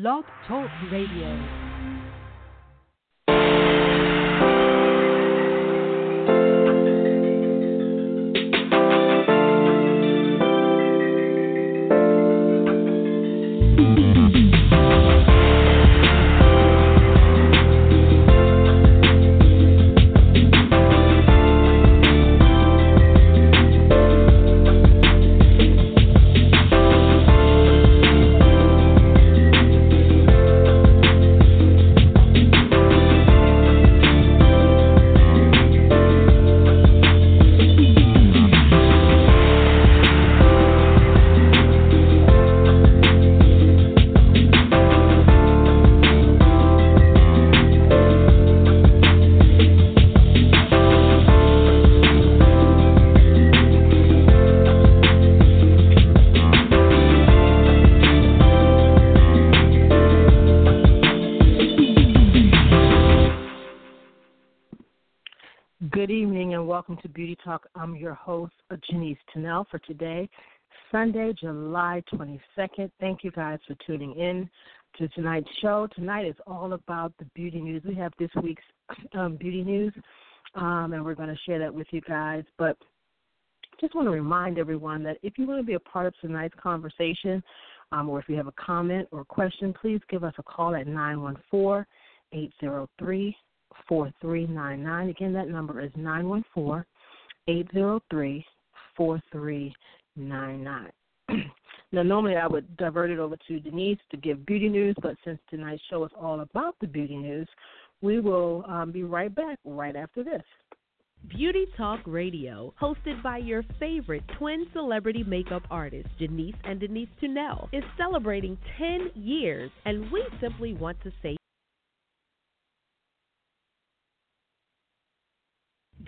Blog Talk Radio. Talk. I'm your host, Janice Tunnell, for today, Sunday, July 22nd. Thank you guys for tuning in to tonight's show. Tonight is all about the beauty news. We have this week's um, beauty news, um, and we're going to share that with you guys. But just want to remind everyone that if you want to be a part of tonight's conversation, um, or if you have a comment or question, please give us a call at 914 803 4399. Again, that number is 914 803 4399. Now, normally I would divert it over to Denise to give beauty news, but since tonight's show is all about the beauty news, we will um, be right back right after this. Beauty Talk Radio, hosted by your favorite twin celebrity makeup artists, Denise and Denise Tunnell, is celebrating 10 years, and we simply want to say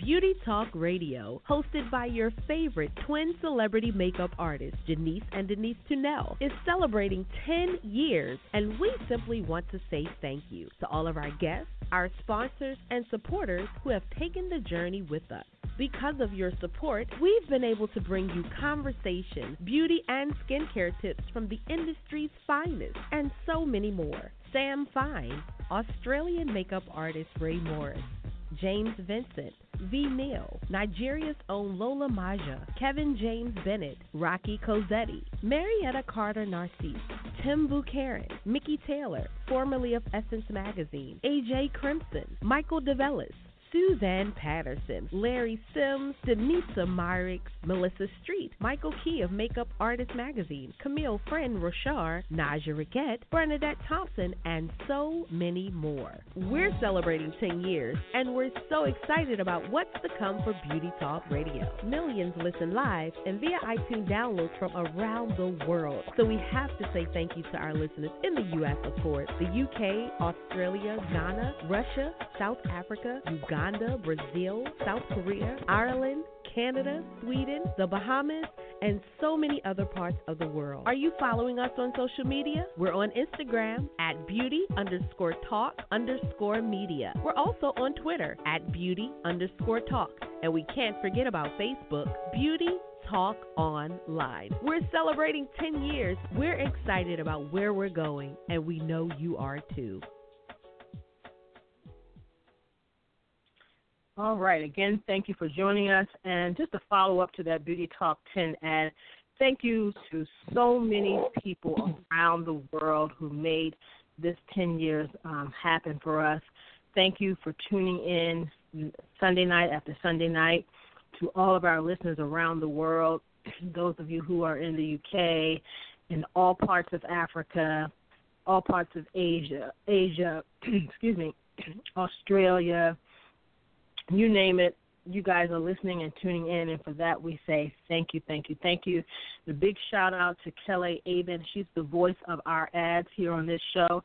Beauty Talk Radio, hosted by your favorite twin celebrity makeup artists, Janice and Denise Tunnell, is celebrating 10 years, and we simply want to say thank you to all of our guests, our sponsors, and supporters who have taken the journey with us. Because of your support, we've been able to bring you conversation, beauty, and skincare tips from the industry's finest, and so many more. Sam Fine, Australian makeup artist Ray Morris, James Vincent, V. Neal, Nigeria's own Lola Maja, Kevin James Bennett, Rocky Cosetti, Marietta Carter Narcisse, Tim Buchanan, Mickey Taylor, formerly of Essence Magazine, AJ Crimson, Michael DeVellis, Suzanne Patterson, Larry Sims, Denisa Myricks, Melissa Street, Michael Key of Makeup Artist Magazine, Camille Friend Rochard, Naja Riquette, Bernadette Thompson, and so many more. We're celebrating 10 years, and we're so excited about what's to come for Beauty Talk Radio. Millions listen live and via iTunes downloads from around the world. So we have to say thank you to our listeners in the U.S., of course, the UK, Australia, Ghana, Russia, South Africa, Uganda. Uganda, Brazil, South Korea, Ireland, Canada, Sweden, the Bahamas, and so many other parts of the world. Are you following us on social media? We're on Instagram at beauty underscore talk underscore media. We're also on Twitter at beauty underscore talk. And we can't forget about Facebook, Beauty Talk Online. We're celebrating 10 years. We're excited about where we're going, and we know you are too. All right. Again, thank you for joining us. And just to follow up to that Beauty Talk 10 ad, thank you to so many people around the world who made this 10 years um, happen for us. Thank you for tuning in Sunday night after Sunday night. To all of our listeners around the world, those of you who are in the UK, in all parts of Africa, all parts of Asia, Asia, excuse me, Australia, you name it, you guys are listening and tuning in, and for that we say thank you, thank you, thank you. The big shout out to Kelly Aben. She's the voice of our ads here on this show.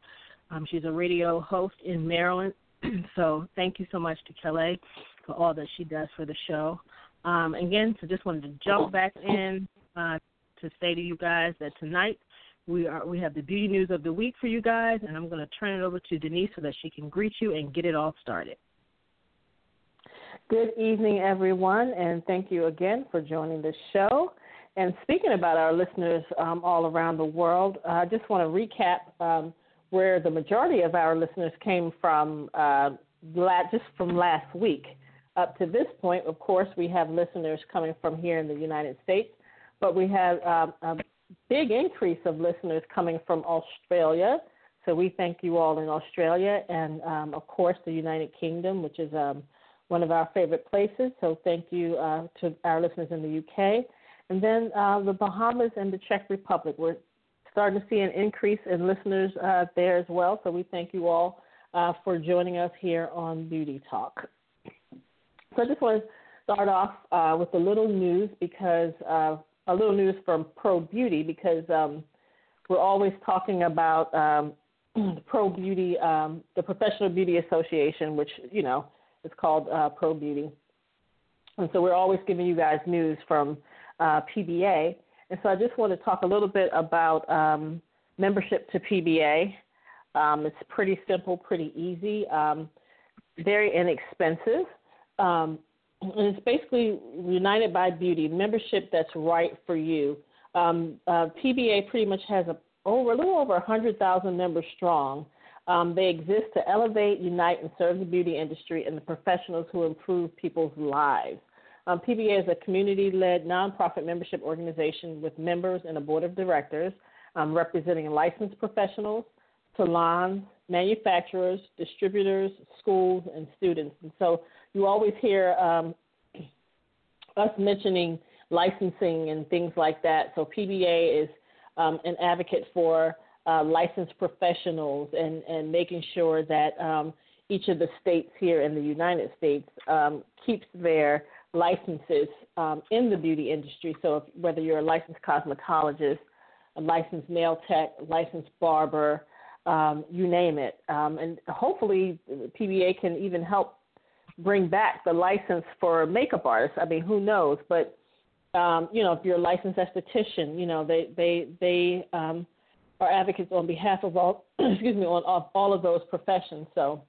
Um, she's a radio host in Maryland. so thank you so much to Kelly for all that she does for the show. Um, again, so just wanted to jump back in uh, to say to you guys that tonight we are we have the beauty news of the week for you guys, and I'm going to turn it over to Denise so that she can greet you and get it all started. Good evening, everyone, and thank you again for joining the show. And speaking about our listeners um, all around the world, I just want to recap um, where the majority of our listeners came from uh, just from last week. Up to this point, of course, we have listeners coming from here in the United States, but we have um, a big increase of listeners coming from Australia. So we thank you all in Australia and, um, of course, the United Kingdom, which is um, one of our favorite places. So thank you uh, to our listeners in the UK. And then uh, the Bahamas and the Czech Republic. We're starting to see an increase in listeners uh, there as well. So we thank you all uh, for joining us here on Beauty Talk. So I just want to start off uh, with a little news because uh, a little news from Pro Beauty because um, we're always talking about um, Pro Beauty, um, the Professional Beauty Association, which you know is called uh, Pro Beauty, and so we're always giving you guys news from uh, PBA. And so I just want to talk a little bit about um, membership to PBA. Um, it's pretty simple, pretty easy, um, very inexpensive. Um, and it's basically United by Beauty, membership that's right for you. Um, uh, PBA pretty much has a, over a little over 100,000 members strong. Um, they exist to elevate, unite, and serve the beauty industry and the professionals who improve people's lives. Um, PBA is a community led nonprofit membership organization with members and a board of directors um, representing licensed professionals, salons, manufacturers, distributors, schools, and students. And so you always hear um, us mentioning licensing and things like that. So PBA is um, an advocate for uh, licensed professionals and, and making sure that um, each of the states here in the United States um, keeps their licenses um, in the beauty industry. So, if, whether you're a licensed cosmetologist, a licensed nail tech, licensed barber, um, you name it, um, and hopefully PBA can even help bring back the license for makeup artists. I mean, who knows? But um, you know, if you're a licensed esthetician, you know they they they um, are advocates on behalf of all excuse me on of all of those professions. So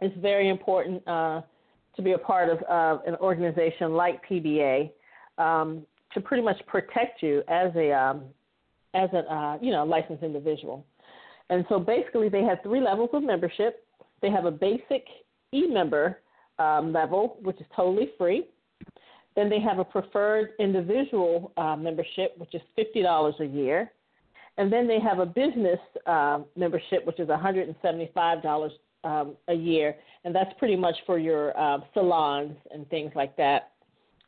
it's very important. Uh, to be a part of uh, an organization like PBA um, to pretty much protect you as a um, as a uh, you know licensed individual. And so basically, they have three levels of membership. They have a basic e-member um, level, which is totally free. Then they have a preferred individual uh, membership, which is fifty dollars a year. And then they have a business uh, membership, which is $175 um, a year, and that's pretty much for your uh, salons and things like that.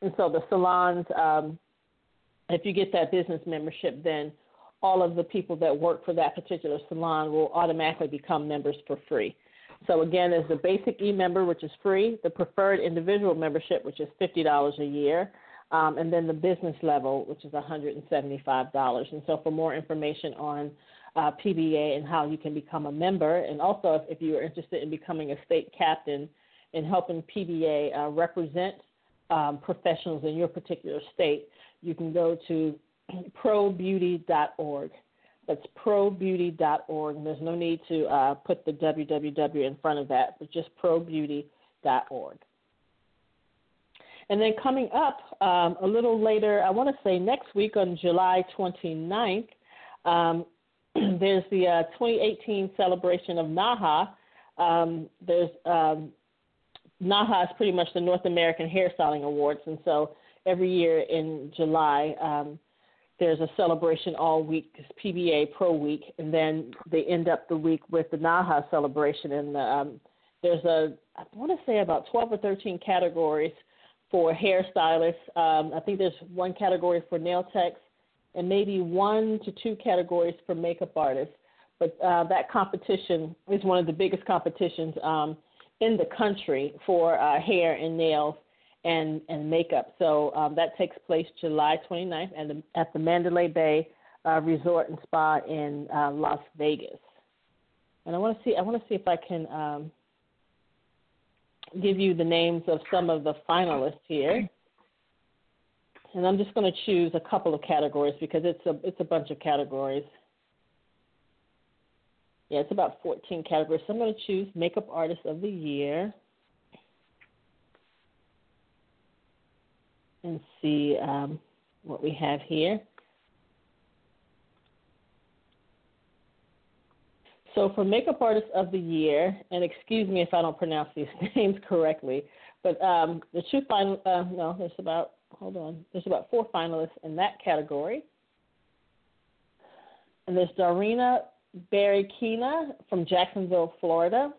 And so the salons, um, if you get that business membership, then all of the people that work for that particular salon will automatically become members for free. So again, there's the basic e-member, which is free, the preferred individual membership, which is fifty dollars a year, um, and then the business level, which is $175. And so for more information on uh, PBA and how you can become a member. And also, if, if you are interested in becoming a state captain and helping PBA uh, represent um, professionals in your particular state, you can go to probeauty.org. That's probeauty.org. And there's no need to uh, put the www in front of that, but just probeauty.org. And then coming up um, a little later, I want to say next week on July 29th, um, there's the uh, 2018 celebration of NAHA. Um, there's um, NAHA is pretty much the North American Hairstyling Awards, and so every year in July um, there's a celebration all week, PBA Pro Week, and then they end up the week with the NAHA celebration. And um, there's a I want to say about 12 or 13 categories for hairstylists. Um, I think there's one category for nail techs and maybe one to two categories for makeup artists. But uh, that competition is one of the biggest competitions um, in the country for uh, hair and nails and, and makeup. So um, that takes place July 29th at the, at the Mandalay Bay uh, Resort and Spa in uh, Las Vegas. And I want to see I want to see if I can um, give you the names of some of the finalists here and I'm just going to choose a couple of categories because it's a it's a bunch of categories. Yeah, it's about 14 categories. So I'm going to choose Makeup Artist of the Year and see um, what we have here. So for Makeup Artist of the Year, and excuse me if I don't pronounce these names correctly, but um, the two final, uh, no, there's about, hold on, there's about four finalists in that category. And there's Darina Barikina from Jacksonville, Florida.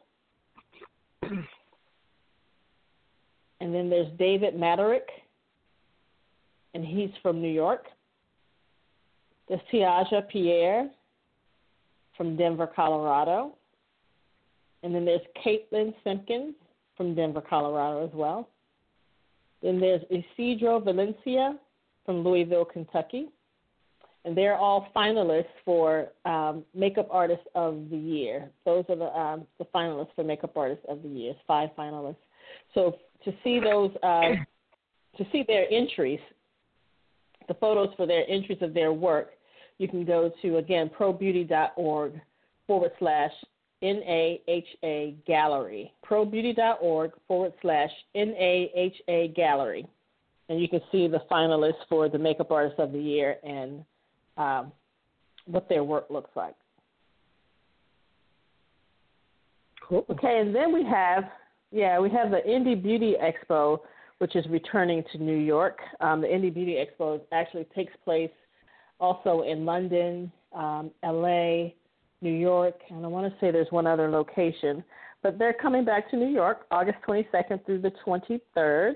And then there's David Maderick, and he's from New York. There's Tiaja Pierre from Denver, Colorado. And then there's Caitlin Simpkins from Denver, Colorado as well. Then there's Isidro Valencia from Louisville, Kentucky. And they're all finalists for um, Makeup Artist of the Year. Those are the, um, the finalists for Makeup Artist of the Year, five finalists. So to see those, uh, to see their entries, the photos for their entries of their work, you can go to, again, probeauty.org forward slash NAHA gallery. Probeauty.org forward slash NAHA gallery. And you can see the finalists for the Makeup Artist of the Year and um, what their work looks like. Cool. Okay, and then we have, yeah, we have the Indie Beauty Expo, which is returning to New York. Um, the Indie Beauty Expo actually takes place also in London, um, LA, New York, and I want to say there's one other location. But they're coming back to New York August 22nd through the 23rd.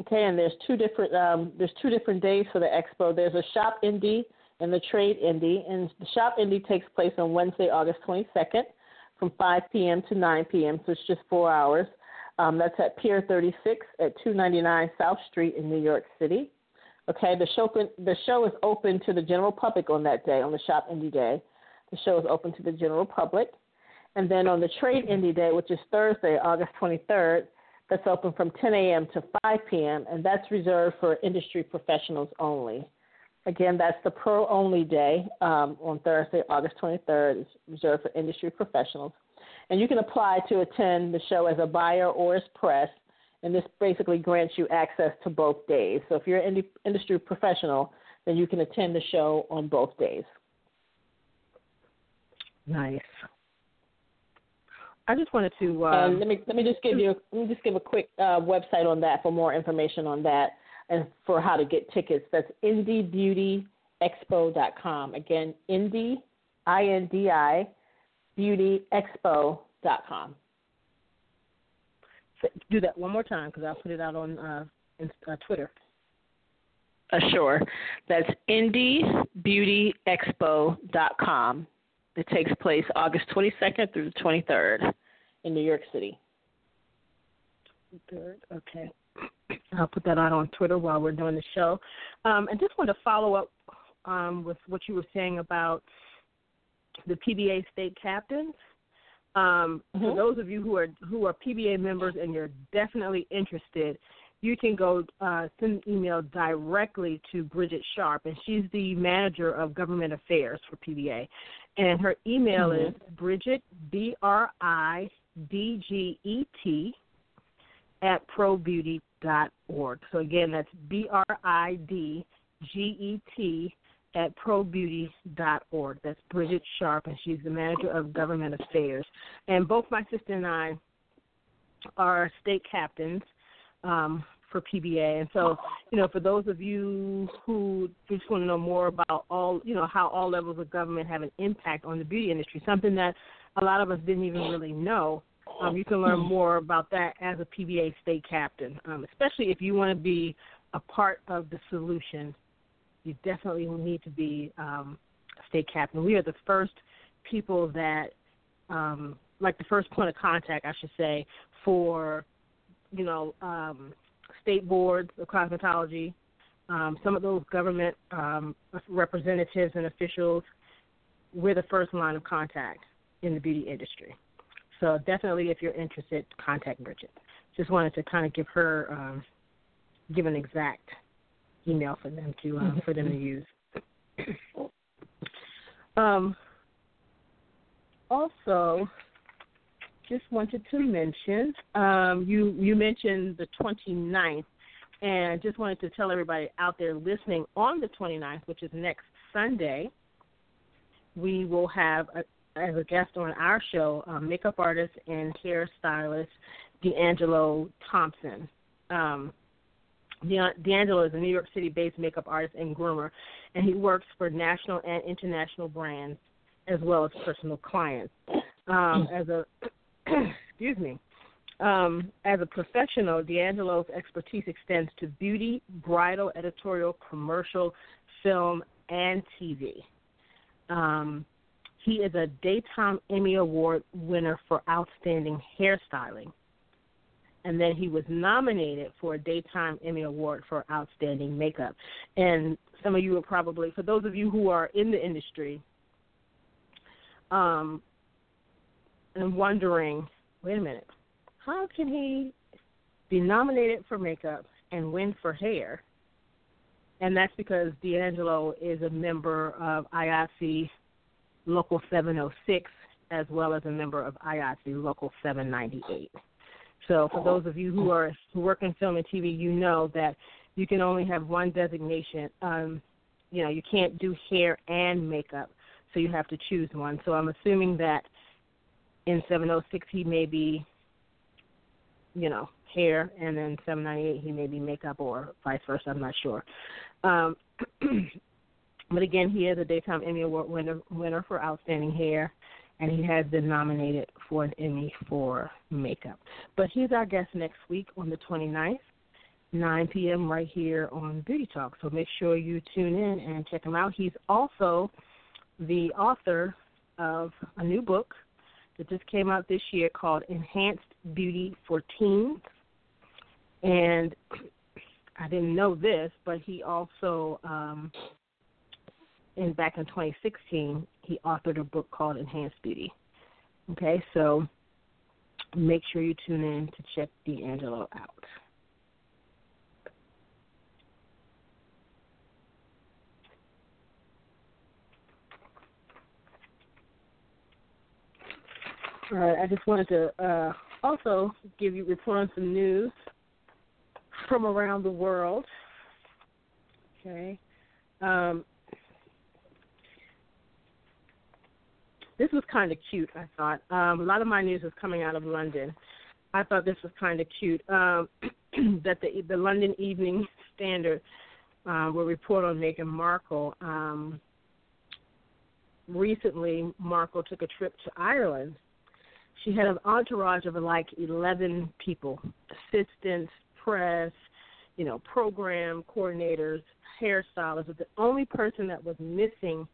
Okay, and there's two different um, there's two different days for the expo. There's a shop indie and the trade indie, and the shop indie takes place on Wednesday, August 22nd, from 5 p.m. to 9 p.m. So it's just four hours. Um, that's at Pier 36 at 299 South Street in New York City. Okay, the show the show is open to the general public on that day, on the Shop Indie Day. The show is open to the general public. And then on the Trade Indie Day, which is Thursday, August 23rd, that's open from 10 a.m. to 5 p.m., and that's reserved for industry professionals only. Again, that's the pro only day um, on Thursday, August 23rd. It's reserved for industry professionals. And you can apply to attend the show as a buyer or as press and this basically grants you access to both days. So if you're an industry professional, then you can attend the show on both days. Nice. I just wanted to um, let me let me just give you let me just give a quick uh, website on that for more information on that and for how to get tickets. That's indiebeautyexpo.com. Again, indie i n d i beautyexpo.com do that one more time because I'll put it out on uh, uh, Twitter. Uh, sure. That's indiebeautyexpo.com. It takes place August 22nd through the 23rd in New York City. Third, okay. I'll put that out on Twitter while we're doing the show. Um, and just want to follow up um, with what you were saying about the PBA state captains. Um, mm-hmm. For those of you who are who are PBA members and you're definitely interested, you can go uh, send an email directly to Bridget Sharp, and she's the manager of government affairs for PBA. And her email mm-hmm. is Bridget B R I D G E T at probeauty.org. So again, that's B R I D G E T at probeauty.org. That's Bridget Sharp, and she's the manager of government affairs. And both my sister and I are state captains um, for PBA. And so, you know, for those of you who just want to know more about all, you know, how all levels of government have an impact on the beauty industry, something that a lot of us didn't even really know. Um, you can learn more about that as a PBA state captain, um, especially if you want to be a part of the solution you definitely need to be um, a state captain. We are the first people that, um, like the first point of contact, I should say, for you know um, state boards of cosmetology, um, some of those government um, representatives and officials. We're the first line of contact in the beauty industry. So definitely, if you're interested, contact Bridget. Just wanted to kind of give her um, give an exact email for them to uh, for them to use. um, also, just wanted to mention um, you you mentioned the 29th, and just wanted to tell everybody out there listening on the 29th, which is next Sunday, we will have a, as a guest on our show, um, makeup artist and hairstylist D'Angelo Thompson. Um, D'Angelo is a New York City based makeup artist and groomer, and he works for national and international brands as well as personal clients. Um, as a excuse me, um, as a professional, D'Angelo's expertise extends to beauty, bridal, editorial, commercial, film, and TV. Um, he is a Daytime Emmy Award winner for outstanding hairstyling. And then he was nominated for a Daytime Emmy Award for outstanding makeup. And some of you are probably, for those of you who are in the industry, um, and wondering, wait a minute, how can he be nominated for makeup and win for hair? And that's because D'Angelo is a member of IATSE Local 706 as well as a member of IATSE Local 798. So for those of you who are who work in film and TV, you know that you can only have one designation. Um, you know, you can't do hair and makeup, so you have to choose one. So I'm assuming that in 706 he may be, you know, hair, and then 798 he may be makeup, or vice versa. I'm not sure. Um, but again, he is a Daytime Emmy Award winner, winner for outstanding hair, and he has been nominated for an Emmy for makeup. But he's our guest next week on the 29th. 9 p.m. right here on Beauty Talk. So make sure you tune in and check him out. He's also the author of a new book that just came out this year called Enhanced Beauty for Teens. And I didn't know this, but he also, um, in back in 2016, he authored a book called Enhanced Beauty. Okay, so make sure you tune in to check D'Angelo out. All right, I just wanted to uh, also give you report on some news from around the world. Okay. Um, this was kind of cute, I thought. Um, a lot of my news is coming out of London. I thought this was kind of cute um, that the the London Evening Standard uh, will report on Meghan Markle. Um, recently, Markle took a trip to Ireland. She had an entourage of like 11 people, assistants, press, you know, program coordinators, hairstylists. But the only person that was missing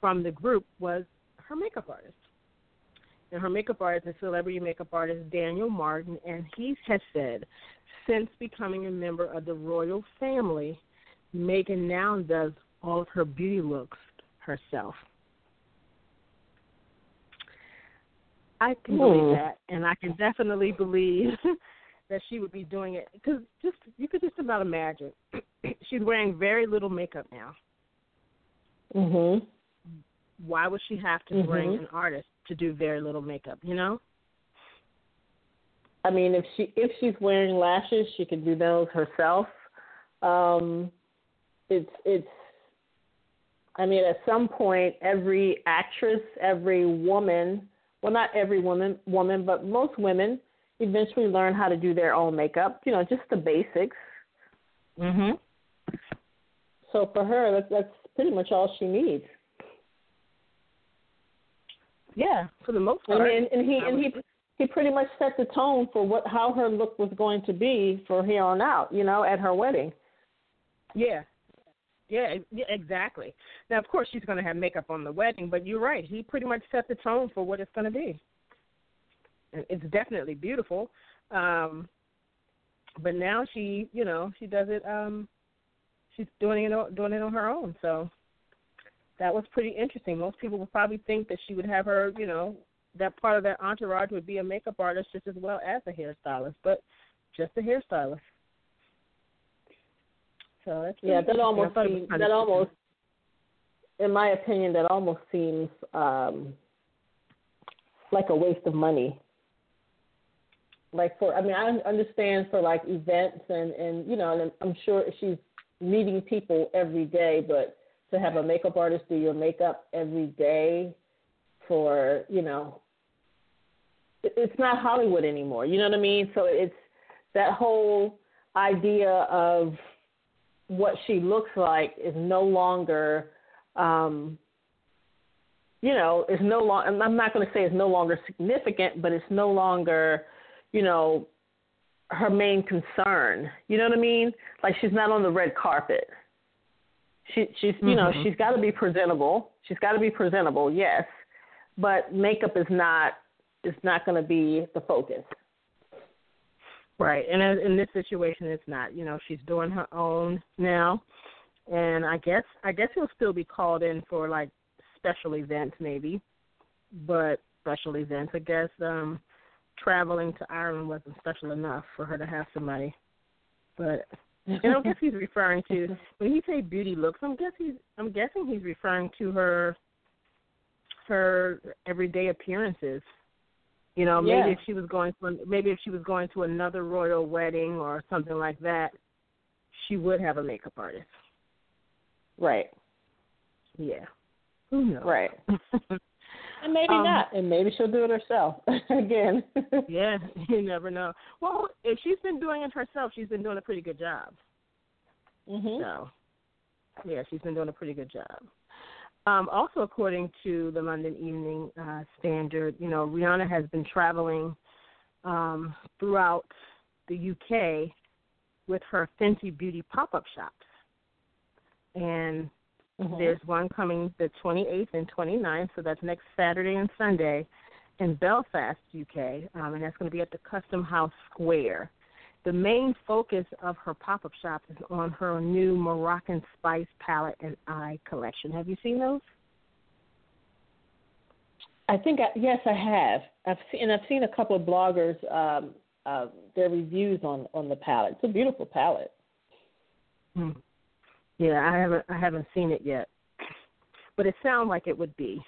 from the group was her makeup artist. And her makeup artist is celebrity makeup artist Daniel Martin, and he has said since becoming a member of the royal family, Meghan now does all of her beauty looks herself. I can believe hmm. that, and I can definitely believe that she would be doing it because just you could just about imagine she's wearing very little makeup now. Mhm. Why would she have to mm-hmm. bring an artist to do very little makeup? You know. I mean, if she if she's wearing lashes, she can do those herself. Um, it's it's. I mean, at some point, every actress, every woman, well, not every woman, woman, but most women eventually learn how to do their own makeup. You know, just the basics. Mhm. So for her, that's that's pretty much all she needs. Yeah, for the most part. I mean, and he and he he pretty much set the tone for what how her look was going to be for here on out. You know, at her wedding. Yeah. Yeah, yeah, exactly. Now, of course, she's going to have makeup on the wedding, but you're right. He pretty much set the tone for what it's going to be it's definitely beautiful. Um, but now she, you know, she does it. Um, she's doing it doing it on her own. So that was pretty interesting. Most people would probably think that she would have her, you know, that part of that entourage would be a makeup artist just as well as a hairstylist, but just a hairstylist. So that's yeah, that almost seems, that almost, in my opinion, that almost seems um, like a waste of money like for I mean I understand for like events and and you know and I'm sure she's meeting people every day, but to have a makeup artist do your makeup every day for you know it's not Hollywood anymore. You know what I mean? So it's that whole idea of what she looks like is no longer um you know, is no longer I'm not going to say it's no longer significant, but it's no longer, you know, her main concern. You know what I mean? Like she's not on the red carpet. She she's you mm-hmm. know, she's got to be presentable. She's got to be presentable, yes. But makeup is not is not going to be the focus. Right, and in this situation, it's not. You know, she's doing her own now, and I guess I guess he'll still be called in for like special events, maybe, but special events. I guess um traveling to Ireland wasn't special enough for her to have somebody. But know, I guess he's referring to when he say beauty looks. I'm guess he's I'm guessing he's referring to her her everyday appearances you know, maybe yeah. if she was going to maybe if she was going to another royal wedding or something like that, she would have a makeup artist. Right. Yeah. Who knows? Right. and maybe um, not, and maybe she'll do it herself again. yeah, you never know. Well, if she's been doing it herself, she's been doing a pretty good job. Mhm. So, yeah, she's been doing a pretty good job. Um, also, according to the London Evening uh, Standard, you know, Rihanna has been traveling um, throughout the UK with her Fenty Beauty pop-up shops, and mm-hmm. there's one coming the 28th and 29th, so that's next Saturday and Sunday in Belfast, UK, um, and that's going to be at the Custom House Square. The main focus of her pop up shop is on her new Moroccan Spice palette and eye collection. Have you seen those? I think I, yes, I have. I've seen and I've seen a couple of bloggers um, uh, their reviews on on the palette. It's a beautiful palette. Hmm. Yeah, I haven't I haven't seen it yet, but it sounds like it would be.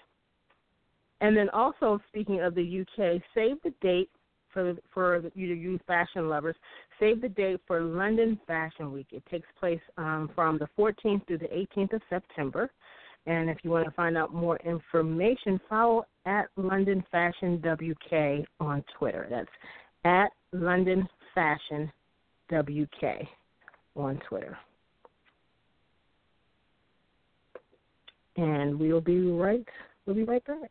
And then also speaking of the UK, save the date for for you you fashion lovers. Save the date for London Fashion Week. It takes place um, from the 14th through the 18th of September. And if you want to find out more information, follow at London Fashion WK on Twitter. That's at London Fashion WK on Twitter. And we'll be right we'll be right back.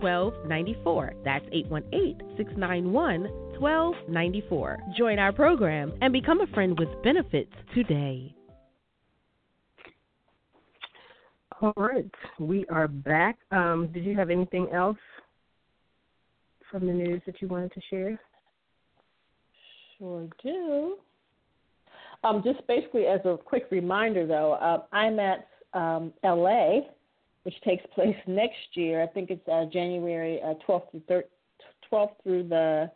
1294. That's 818 691 1294. Join our program and become a friend with benefits today. All right, we are back. Um, did you have anything else from the news that you wanted to share? Sure do. Um, just basically as a quick reminder, though, uh, IMATS um, LA which takes place next year. I think it's uh, January uh, 12th through 13th, 12th through the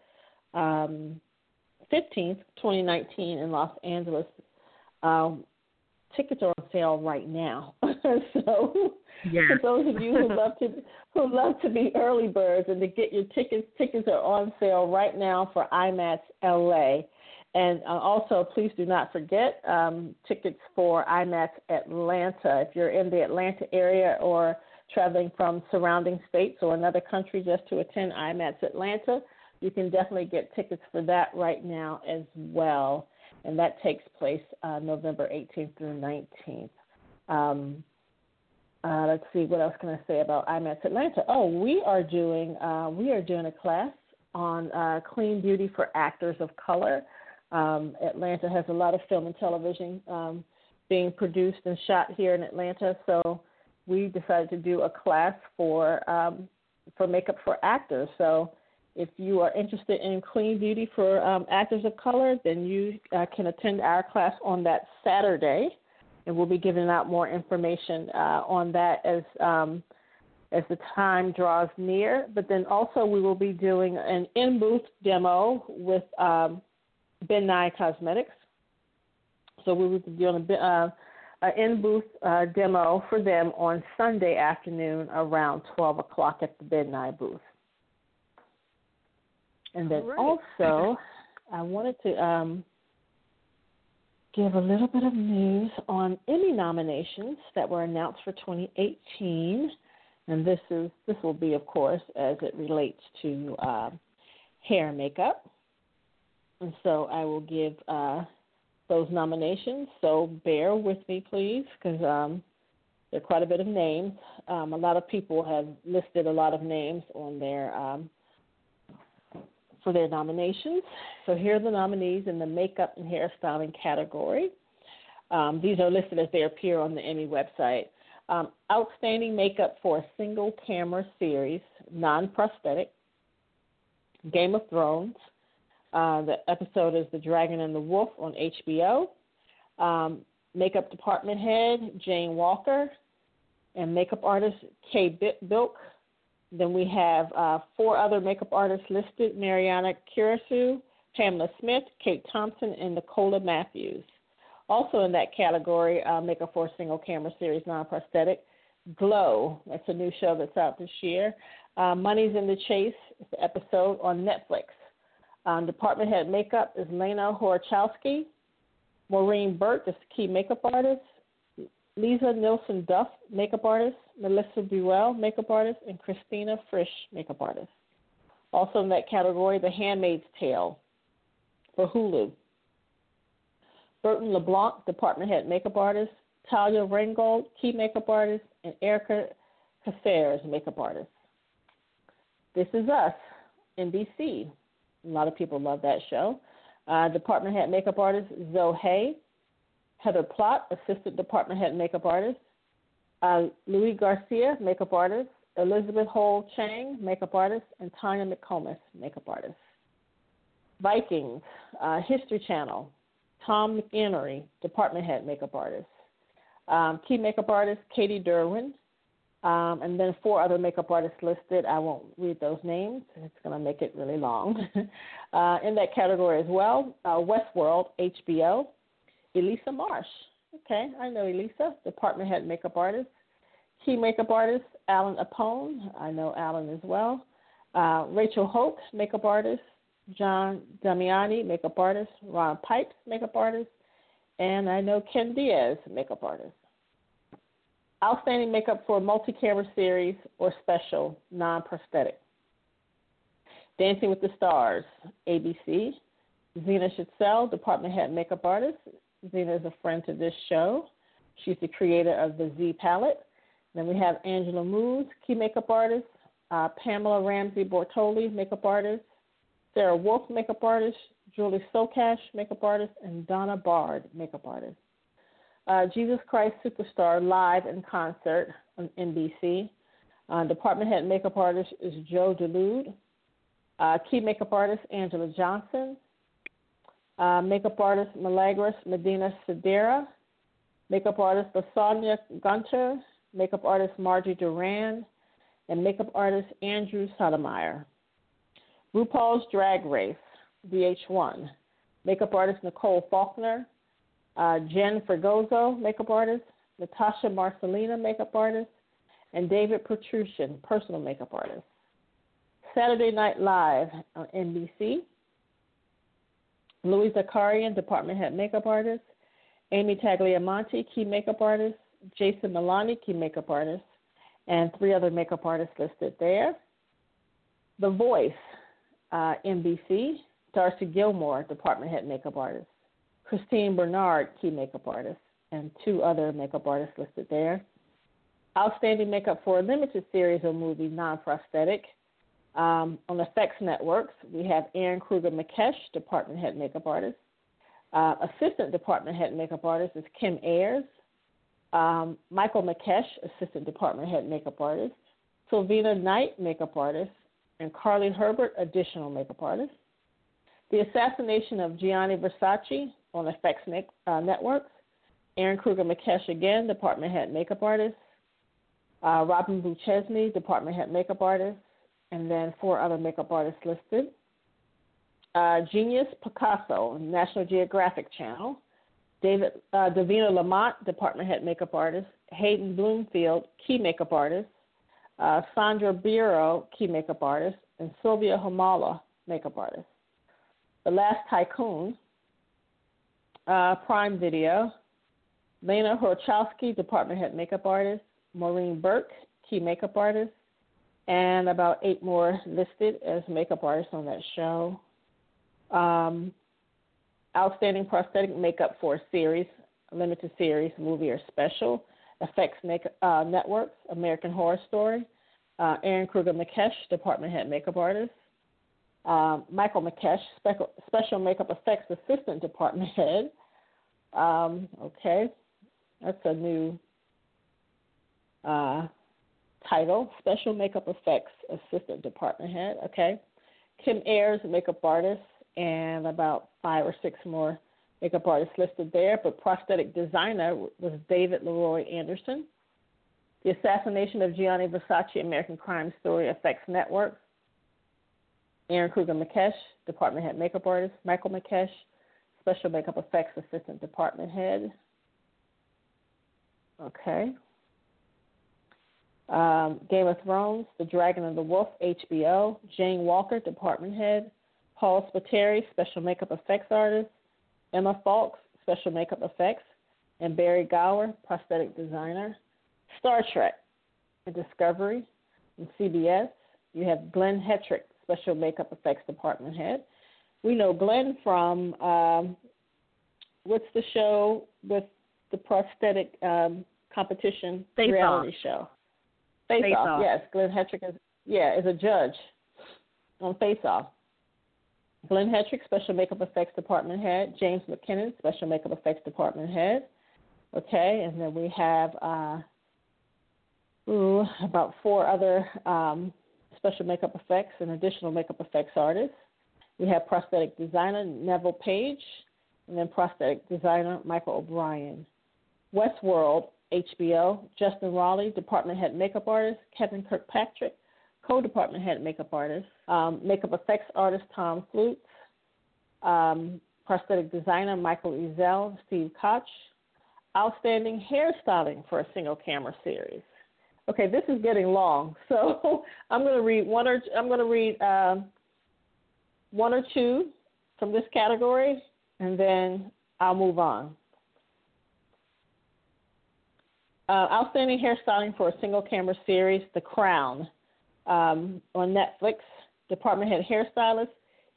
um, 15th, 2019, in Los Angeles. Um, tickets are on sale right now. so yeah. for those of you who love to who love to be early birds and to get your tickets, tickets are on sale right now for IMATS LA. And uh, also, please do not forget um, tickets for IMATS Atlanta. If you're in the Atlanta area or traveling from surrounding states or another country just to attend IMATS Atlanta, you can definitely get tickets for that right now as well. And that takes place uh, November 18th through 19th. Um, uh, let's see what else can I say about IMATS Atlanta. Oh, we are doing uh, we are doing a class on uh, clean beauty for actors of color. Um, Atlanta has a lot of film and television um, being produced and shot here in Atlanta, so we decided to do a class for um, for makeup for actors. So if you are interested in clean beauty for um, actors of color, then you uh, can attend our class on that Saturday, and we'll be giving out more information uh, on that as um, as the time draws near. But then also we will be doing an in booth demo with um, Ben Nye Cosmetics. So we will be doing a uh, an in booth uh, demo for them on Sunday afternoon around 12 o'clock at the Ben Nye booth. And then right. also, I wanted to um, give a little bit of news on Emmy nominations that were announced for 2018. And this is this will be, of course, as it relates to uh, hair makeup. And so I will give uh, those nominations. So bear with me, please, because um, there are quite a bit of names. Um, a lot of people have listed a lot of names on their um, for their nominations. So here are the nominees in the makeup and hairstyling category. Um, these are listed as they appear on the Emmy website. Um, outstanding makeup for a single camera series, non prosthetic. Game of Thrones. Uh, the episode is The Dragon and the Wolf on HBO. Um, makeup department head, Jane Walker. And makeup artist, Kay Bilk. Then we have uh, four other makeup artists listed Marianna Kyriacou, Pamela Smith, Kate Thompson, and Nicola Matthews. Also in that category, uh, makeup for single camera series, non prosthetic. Glow, that's a new show that's out this year. Uh, Money's in the Chase, it's the episode on Netflix. Um, department head makeup is Lena Horochowski. Maureen Burt is key makeup artist. Lisa Nilsson Duff, makeup artist, Melissa Buell, makeup artist, and Christina Frisch, makeup artist. Also in that category, The Handmaid's Tale for Hulu. Burton LeBlanc, department head makeup artist, Talia Ringgold, key makeup artist, and Erica Caceres, makeup artist. This is Us, NBC. A lot of people love that show. Uh, department head makeup artist, Zoe Hay. Heather Plott, Assistant Department Head Makeup Artist. Uh, Louis Garcia, Makeup Artist. Elizabeth Hoel Chang, Makeup Artist. And Tanya McComas, Makeup Artist. Vikings, uh, History Channel. Tom McInerney, Department Head Makeup Artist. Um, key Makeup Artist, Katie Derwin. Um, and then four other makeup artists listed. I won't read those names. It's going to make it really long. uh, in that category as well, uh, Westworld, HBO. Elisa Marsh. Okay, I know Elisa, department head makeup artist. Key makeup artist, Alan Apone. I know Alan as well. Uh, Rachel Hoke, makeup artist. John Damiani, makeup artist. Ron Pipes, makeup artist. And I know Ken Diaz, makeup artist. Outstanding makeup for multi camera series or special, non prosthetic. Dancing with the Stars, ABC. Zena Shteysel, department head makeup artist. Zena is a friend to this show. She's the creator of the Z palette. Then we have Angela Moos, key makeup artist. Uh, Pamela Ramsey Bortoli, makeup artist. Sarah Wolf, makeup artist. Julie Socash, makeup artist. And Donna Bard, makeup artist. Uh, Jesus Christ Superstar live in concert on NBC. Uh, department head makeup artist is Joe Dulude. Uh, key makeup artist Angela Johnson. Uh, makeup artist Milagros Medina Sedera, makeup artist Lasagna Gunter, makeup artist Margie Duran, and makeup artist Andrew Sotomayor. RuPaul's Drag Race, VH1, makeup artist Nicole Faulkner, uh, Jen Fregoso, makeup artist, Natasha Marcelina, makeup artist, and David Petruschin, personal makeup artist. Saturday Night Live on NBC, Louis Zakarian, department head makeup artist. Amy Tagliamonte, key makeup artist. Jason Milani, key makeup artist. And three other makeup artists listed there. The Voice, uh, NBC. Darcy Gilmore, department head makeup artist. Christine Bernard, key makeup artist. And two other makeup artists listed there. Outstanding makeup for a limited series or movie, non prosthetic. Um, on FX Networks, we have Eryn Krueger Mekash, department head makeup artist. Uh, assistant department head makeup artist is Kim Ayers. Um, Michael Mekash, assistant department head makeup artist. Sylvina Knight, makeup artist. And Carly Herbert, additional makeup artist. The assassination of Gianni Versace on FX uh, Networks. Eryn Krueger Mekash again, department head makeup artist. Uh, Robin Beauchesne, department head makeup artist. And then four other makeup artists listed. Uh, Genius Picasso, National Geographic Channel. David uh, Davina Lamont, department head makeup artist. Hayden Bloomfield, key makeup artist. Uh, Sandra Bureau, key makeup artist. And Sylvia Hamala, makeup artist. The Last Tycoon, uh, Prime Video. Lena Horochowski, department head makeup artist. Maureen Burke, key makeup artist. And about eight more listed as makeup artists on that show. Um, outstanding prosthetic makeup for a series, limited series, movie, or special. FX make, uh, Networks, American Horror Story. Uh, Eryn Krueger Mekash, department head makeup artist. Um, Michael Mekash, special, special makeup effects assistant department head. Um, okay, that's a new uh, title, special makeup effects assistant department head. Okay, Kim Ayers, makeup artist, and about five or six more makeup artists listed there. But prosthetic designer was David Leroy Anderson. The assassination of Gianni Versace, American Crime Story FX Network. Eryn Krueger Mekash, department head makeup artist. Michael Mekash, special makeup effects assistant department head. Okay. Um, Game of Thrones, The Dragon and the Wolf, HBO. Jane Walker, department head. Paul Spateri, special makeup effects artist, Emma Faulkes, special makeup effects, and Barry Gower, prosthetic designer. Star Trek, Discovery, and CBS. You have Glenn Hetrick, special makeup effects department head. We know Glenn from um, what's the show with the prosthetic um, competition Face reality off. show? Face, Face off. Off. Yes, Glenn Hetrick is yeah is a judge on Face Off. Glenn Hetrick, Special Makeup Effects Department Head. James McKinnon, Special Makeup Effects Department Head. Okay, and then we have uh, ooh, about four other um, special makeup effects and additional makeup effects artists. We have prosthetic designer Neville Page, and then prosthetic designer Michael O'Brien. Westworld, HBO, Justin Raleigh, department head makeup artist, Kevin Kirkpatrick, co-department head makeup artist, um, makeup effects artist Tom Floutz, um, prosthetic designer Michael Ezel, Steve Koch, outstanding hairstyling for a single camera series. Okay, this is getting long, so I'm going to read one or I'm going to read uh, one or two from this category, and then I'll move on. Uh, outstanding hairstyling for a single camera series, The Crown um, on Netflix. Department head hairstylist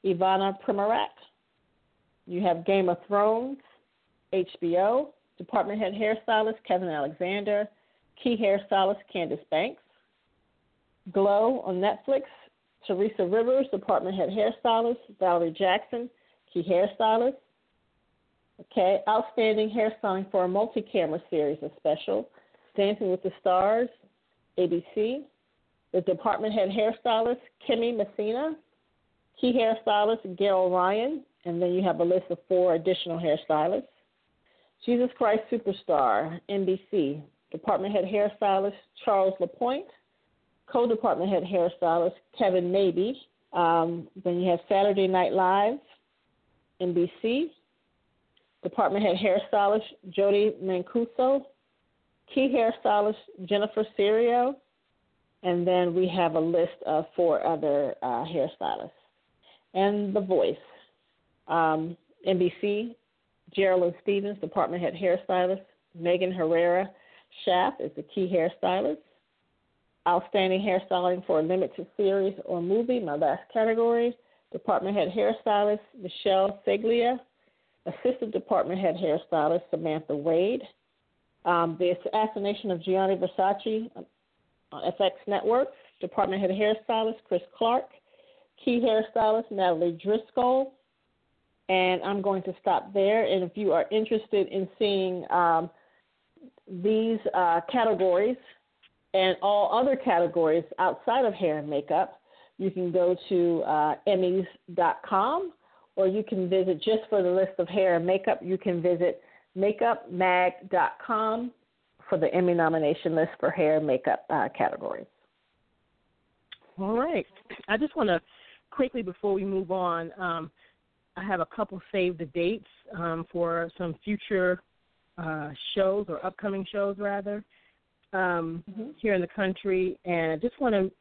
Ivana Primorac. You have Game of Thrones, HBO. Department head hairstylist Kevin Alexander. Key hairstylist Candice Banks. Glow on Netflix. Teresa Rivers, department head hairstylist. Valerie Jackson, key hairstylist. Okay, outstanding hairstyling for a multi-camera series of special. Dancing with the Stars, ABC the department head hairstylist, Kimmy Messina, key hairstylist, Gail Ryan, and then you have a list of four additional hairstylists. Jesus Christ Superstar, NBC, department head hairstylist, Charles LaPointe, co department head hairstylist, Kevin Maybee. Um, then you have Saturday Night Live, NBC, department head hairstylist, Jody Mancuso, key hairstylist, Jennifer Serio, and then we have a list of four other uh, hairstylists. And The Voice, um, NBC, Geraldine Stevens, department head hairstylist. Megan Herrera Schaff is the key hairstylist. Outstanding hairstyling for a limited series or movie, my last category. Department head hairstylist Michelle Seglia. Assistant department head hairstylist Samantha Wade. Um, the assassination of Gianni Versace on FX Network, Department Head Hairstylist Chris Clark, Key Hairstylist Natalie Driscoll, and I'm going to stop there. And if you are interested in seeing um, these uh, categories and all other categories outside of hair and makeup, you can go to uh, Emmys.com or you can visit just for the list of hair and makeup, you can visit makeupmag.com for the Emmy nomination list for hair and makeup uh, categories. All right. I just want to quickly, before we move on, um, I have a couple save the dates um, for some future uh, shows or upcoming shows, rather, um, mm-hmm. here in the country. And I just want to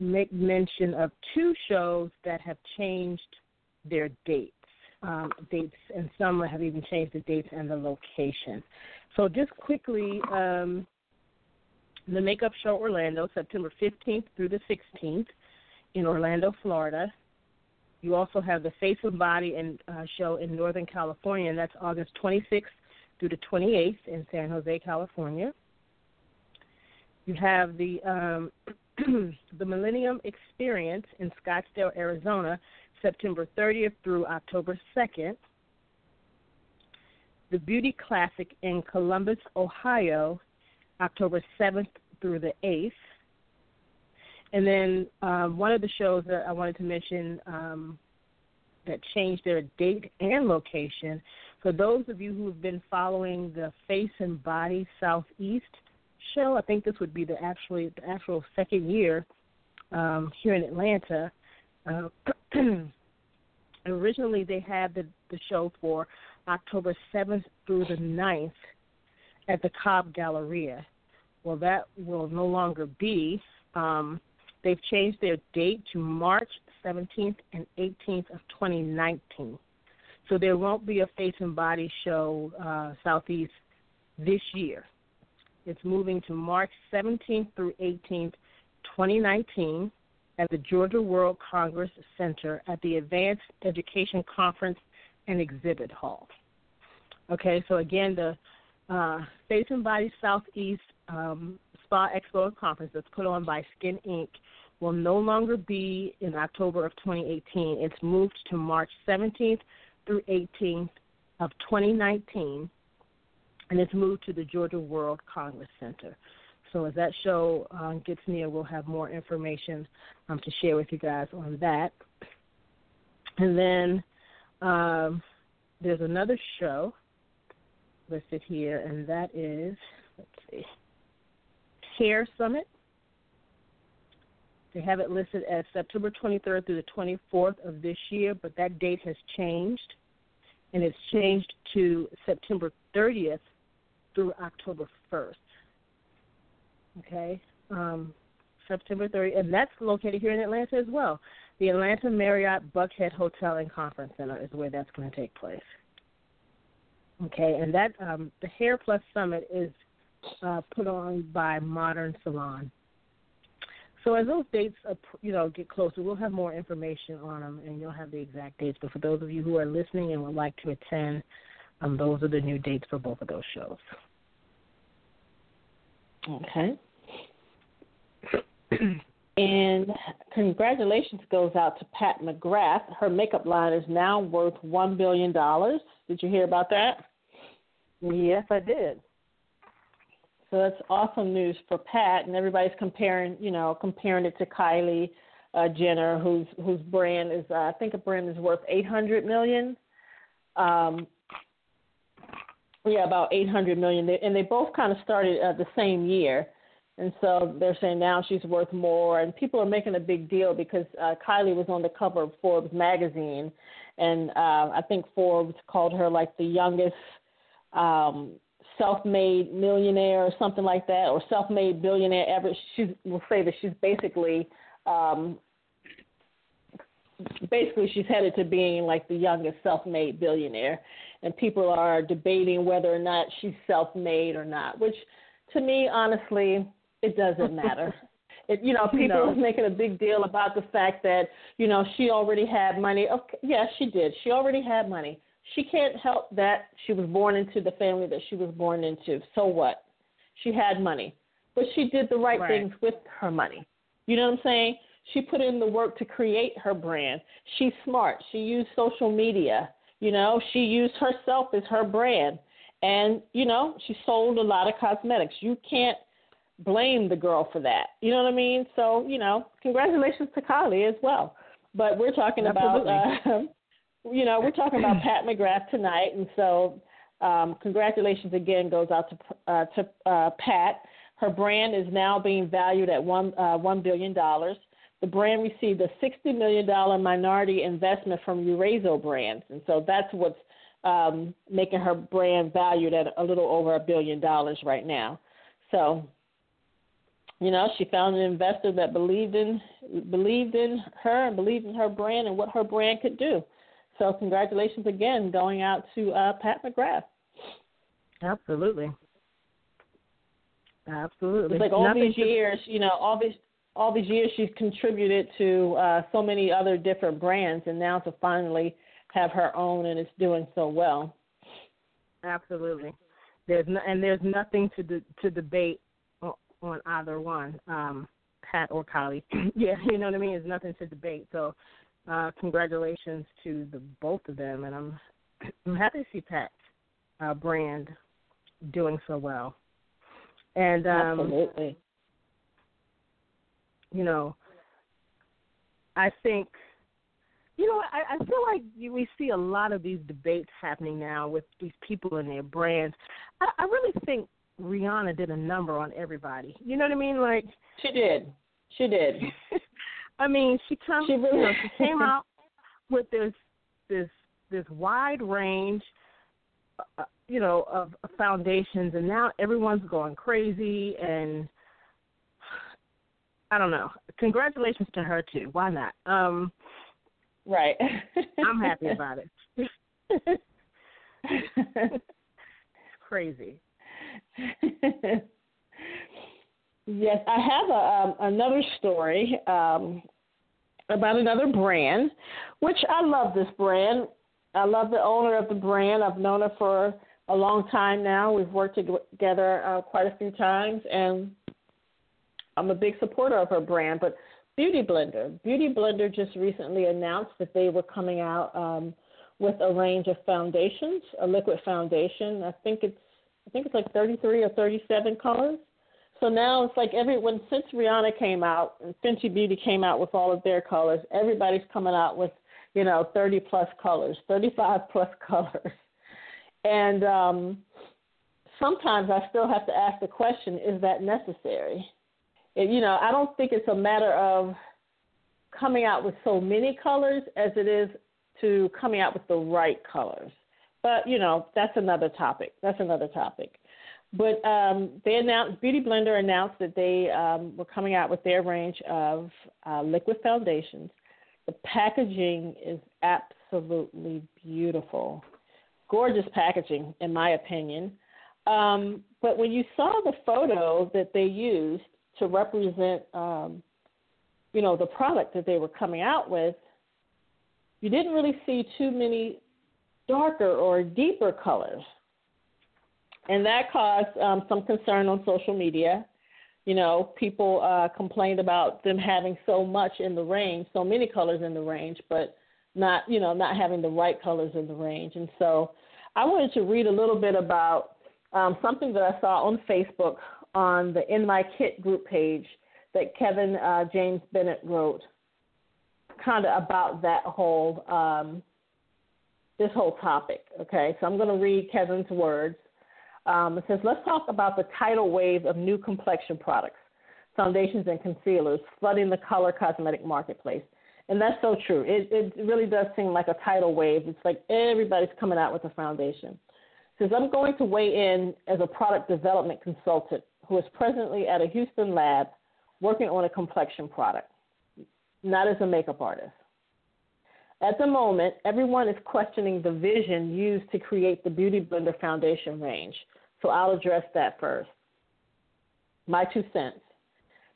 make mention of two shows that have changed their dates. Um, dates, and some have even changed the dates and the location. So, just quickly, um, the Makeup Show Orlando, September 15th through the 16th in Orlando, Florida. You also have the Face and Body and uh, show in Northern California, and that's August 26th through the 28th in San Jose, California. You have the um, the Millennium Experience in Scottsdale, Arizona, September 30th through October 2nd. The Beauty Classic in Columbus, Ohio, October 7th through the 8th. And then um, one of the shows that I wanted to mention um, that changed their date and location. For those of you who have been following the Face and Body Southeast show, I think this would be the actually the actual second year um, here in Atlanta. Uh, originally, they had the the show for October 7th through the 9th at the Cobb Galleria. Well, that will no longer be. Um, They've changed their date to March 17th and 18th of 2019. So there won't be a face and body show uh, Southeast this year. It's moving to March 17th through 18th, 2019, at the Georgia World Congress Center at the Advanced Education Conference and Exhibit Hall. Okay, so again, the uh, Face and Body Southeast um, Spa Expo and conference that's put on by Skin Inc. will no longer be in October of 2018. It's moved to March 17th through 18th of 2019, and it's moved to the Georgia World Congress Center. So as that show uh, gets near, we'll have more information um, to share with you guys on that. And then um, there's another show listed here, and that is, let's see, Hair Summit. They have it listed as September 23rd through the 24th of this year, but that date has changed, and it's changed to September 30th through October 1st. Okay, um, September 30th, and that's located here in Atlanta as well. The Atlanta Marriott Buckhead Hotel and Conference Center is where that's going to take place. Okay, and that um, the Hair Plus Summit is uh, put on by Modern Salon. So as those dates, uh, you know, get closer, we'll have more information on them, and you'll have the exact dates. But for those of you who are listening and would like to attend, um, those are the new dates for both of those shows. Okay. and congratulations goes out to Pat McGrath. Her makeup line is now worth one billion dollars. Did you hear about that? Yes, I did. So that's awesome news for Pat, and everybody's comparing, you know, comparing it to Kylie uh, Jenner, whose whose brand is, uh, I think, a brand is worth 800 million. Um, yeah, about 800 million, and they both kind of started uh, the same year, and so they're saying now she's worth more, and people are making a big deal because uh, Kylie was on the cover of Forbes magazine, and uh, I think Forbes called her like the youngest um, self-made millionaire or something like that, or self-made billionaire ever. She will say that she's basically, um, basically she's headed to being like the youngest self-made billionaire, and people are debating whether or not she's self-made or not. Which, to me, honestly, it doesn't matter. It, you know, people no. are making a big deal about the fact that you know she already had money. Okay, yes, she did. She already had money. She can't help that she was born into the family that she was born into. So what? She had money, but she did the right, right. things with her money. You know what I'm saying? She put in the work to create her brand. She's smart. She used social media. You know, she used herself as her brand. And, you know, she sold a lot of cosmetics. You can't blame the girl for that. You know what I mean? So, you know, congratulations to Kylie as well. But we're talking Absolutely. about, uh, you know, we're talking about Pat McGrath tonight. And so, um, congratulations again goes out to, uh, to uh, Pat. Her brand is now being valued at one, uh, $1 billion. The brand received a $60 million minority investment from Eurazeo Brands. And so that's what's um, making her brand valued at a little over a billion dollars right now. So, you know, she found an investor that believed in believed in her and believed in her brand and what her brand could do. So, congratulations again going out to uh, Pat McGrath. Absolutely. Absolutely. It's like all Nothing these years, you know, all these all these years she's contributed to uh, so many other different brands, and now to finally have her own and it's doing so well. Absolutely. There's no, and there's nothing to de- to debate on either one, um, Pat or Kylie. yeah, you know what I mean. There's nothing to debate. So, uh, congratulations to the both of them, and I'm I'm happy to see Pat's uh, brand doing so well. And um, Absolutely. you know, I think, you know, I, I feel like we see a lot of these debates happening now with these people and their brands. I, I really think Rihanna did a number on everybody. You know what I mean? Like, She did. She did. I mean, she comes, She really- you know, she came out with this this this wide range, uh, you know, of, foundations, and now everyone's going crazy and. I don't know. Congratulations to her too. Why not? Um, Right. I'm happy about it. it's crazy. Yes, I have a, um, another story um, about another brand, which I love this brand. I love the owner of the brand. I've known her for a long time now. We've worked together uh, quite a few times, and I'm a big supporter of her brand. But Beauty Blender, Beauty Blender just recently announced that they were coming out um, with a range of foundations, a liquid foundation. I think it's I think it's like 33 or 37 colors. So now it's like everyone since Rihanna came out and Fenty Beauty came out with all of their colors, everybody's coming out with you know 30 plus colors, 35 plus colors, and um, sometimes I still have to ask the question: Is that necessary? It, you know, I don't think it's a matter of coming out with so many colors as it is to coming out with the right colors. But you know, that's another topic. That's another topic. But um, they announced Beauty Blender announced that they um, were coming out with their range of uh, liquid foundations. The packaging is absolutely beautiful, gorgeous packaging, in my opinion. Um, but when you saw the photo that they used to represent, um, you know, the product that they were coming out with, you didn't really see too many darker or deeper colors. And that caused um, some concern on social media. You know, people uh, complained about them having so much in the range, so many colors in the range, but not, you know, not having the right colors in the range. And so I wanted to read a little bit about um, something that I saw on Facebook on the In My Kit group page that Kevin uh, James Bennett wrote, kind of about that whole um, this whole topic. Okay, so I'm going to read Kevin's words. Um, it says, "Let's talk about the tidal wave of new complexion products, foundations, and concealers flooding the color cosmetic marketplace." And that's so true. It, it really does seem like a tidal wave. It's like everybody's coming out with a foundation. It says, I'm going to weigh in as a product development consultant who is presently at a Houston lab working on a complexion product, not as a makeup artist. At the moment, everyone is questioning the vision used to create the Beauty Blender Foundation range, so I'll address that first. My two cents.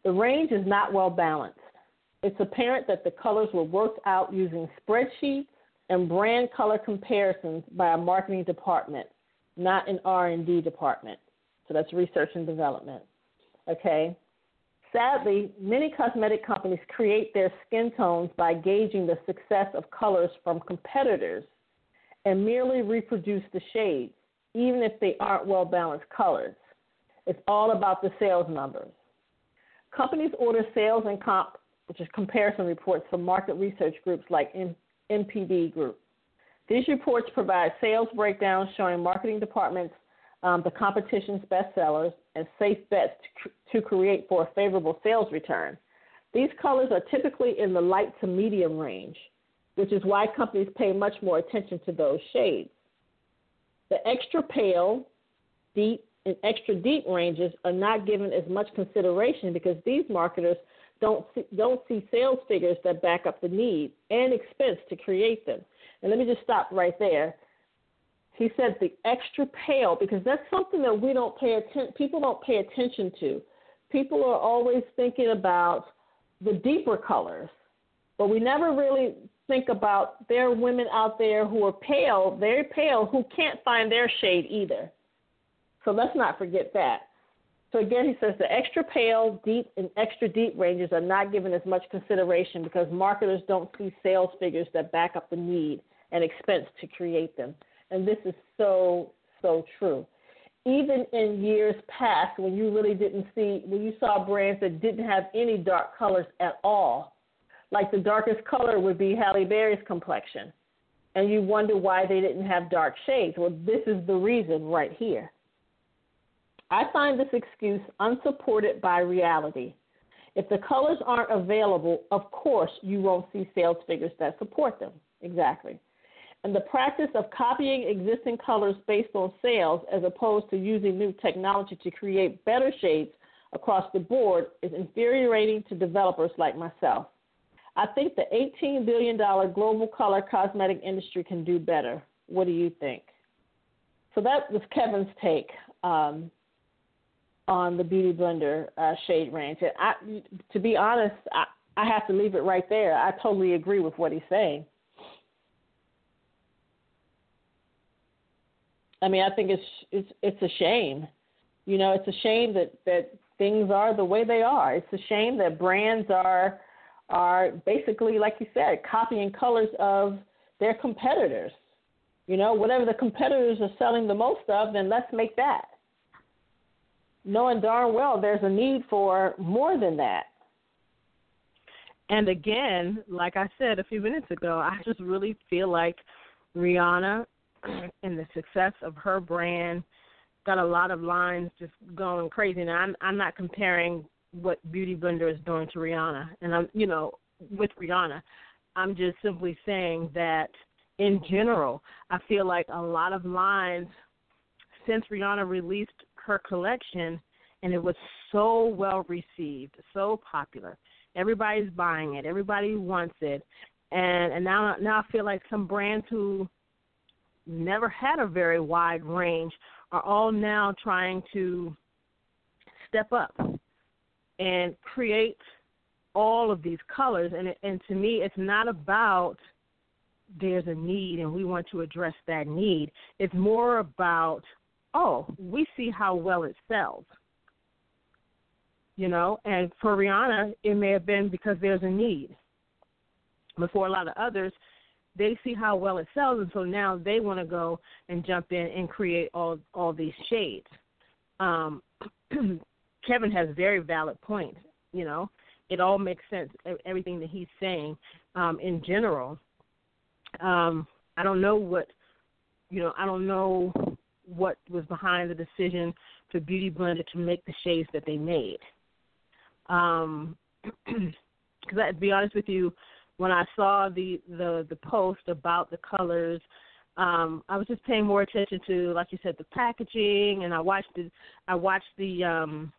The range is not well balanced. It's apparent that the colors were worked out using spreadsheets and brand color comparisons by a marketing department, not an R&D department. So that's research and development. Okay? Sadly, many cosmetic companies create their skin tones by gauging the success of colors from competitors and merely reproduce the shades, even if they aren't well balanced colors. It's all about the sales numbers. Companies order sales and comp, which is comparison reports from market research groups like NPD Group. These reports provide sales breakdowns showing marketing departments um, the competition's best sellers and safe bets to, to create for a favorable sales return. These colors are typically in the light to medium range, which is why companies pay much more attention to those shades. The extra pale, deep, and extra deep ranges are not given as much consideration because these marketers don't see, don't see sales figures that back up the need and expense to create them. And let me just stop right there. He said the extra pale because that's something that we don't pay attention. People don't pay attention to. People are always thinking about the deeper colors, but we never really think about there are women out there who are pale, very pale, who can't find their shade either. So let's not forget that. So again, he says the extra pale, deep, and extra deep ranges are not given as much consideration because marketers don't see sales figures that back up the need and expense to create them. And this is so, so true. Even in years past, when you really didn't see, when you saw brands that didn't have any dark colors at all, like the darkest color would be Halle Berry's complexion, and you wonder why they didn't have dark shades. Well, this is the reason right here. I find this excuse unsupported by reality. If the colors aren't available, of course you won't see sales figures that support them. Exactly. And the practice of copying existing colors based on sales as opposed to using new technology to create better shades across the board is infuriating to developers like myself. I think the $18 billion global color cosmetic industry can do better. What do you think? So that was Kevin's take um, on the Beauty Blender uh, shade range. And I, to be honest, I, I have to leave it right there. I totally agree with what he's saying. I mean, I think it's it's it's a shame. You know, it's a shame that that things are the way they are. It's a shame that brands are are basically, like you said, copying colors of their competitors. You know, whatever the competitors are selling the most of, then let's make that knowing darn well there's a need for more than that. And again, like I said a few minutes ago, I just really feel like Rihanna and the success of her brand got a lot of lines just going crazy. Now I'm I'm not comparing what Beauty Blender is doing to Rihanna, and I'm you know with Rihanna, I'm just simply saying that in general, I feel like a lot of lines since Rihanna released her collection, and it was so well received, so popular. Everybody's buying it. Everybody wants it, and and now now I feel like some brands who never had a very wide range are all now trying to step up and create all of these colors and and to me it's not about there's a need and we want to address that need it's more about oh, we see how well it sells. You know, and for Rihanna, it may have been because there's a need. But for a lot of others, they see how well it sells, and so now they want to go and jump in and create all all these shades. Um, Kevin has very valid points. You know, it all makes sense. Everything that he's saying, um, in general. Um, I don't know what, you know, I don't know what was behind the decision for Beauty Blender to make the shades that they made. Um, because to be honest with you, when I saw the the the post about the colors, um, I was just paying more attention to, like you said, the packaging, and I watched the I watched the um,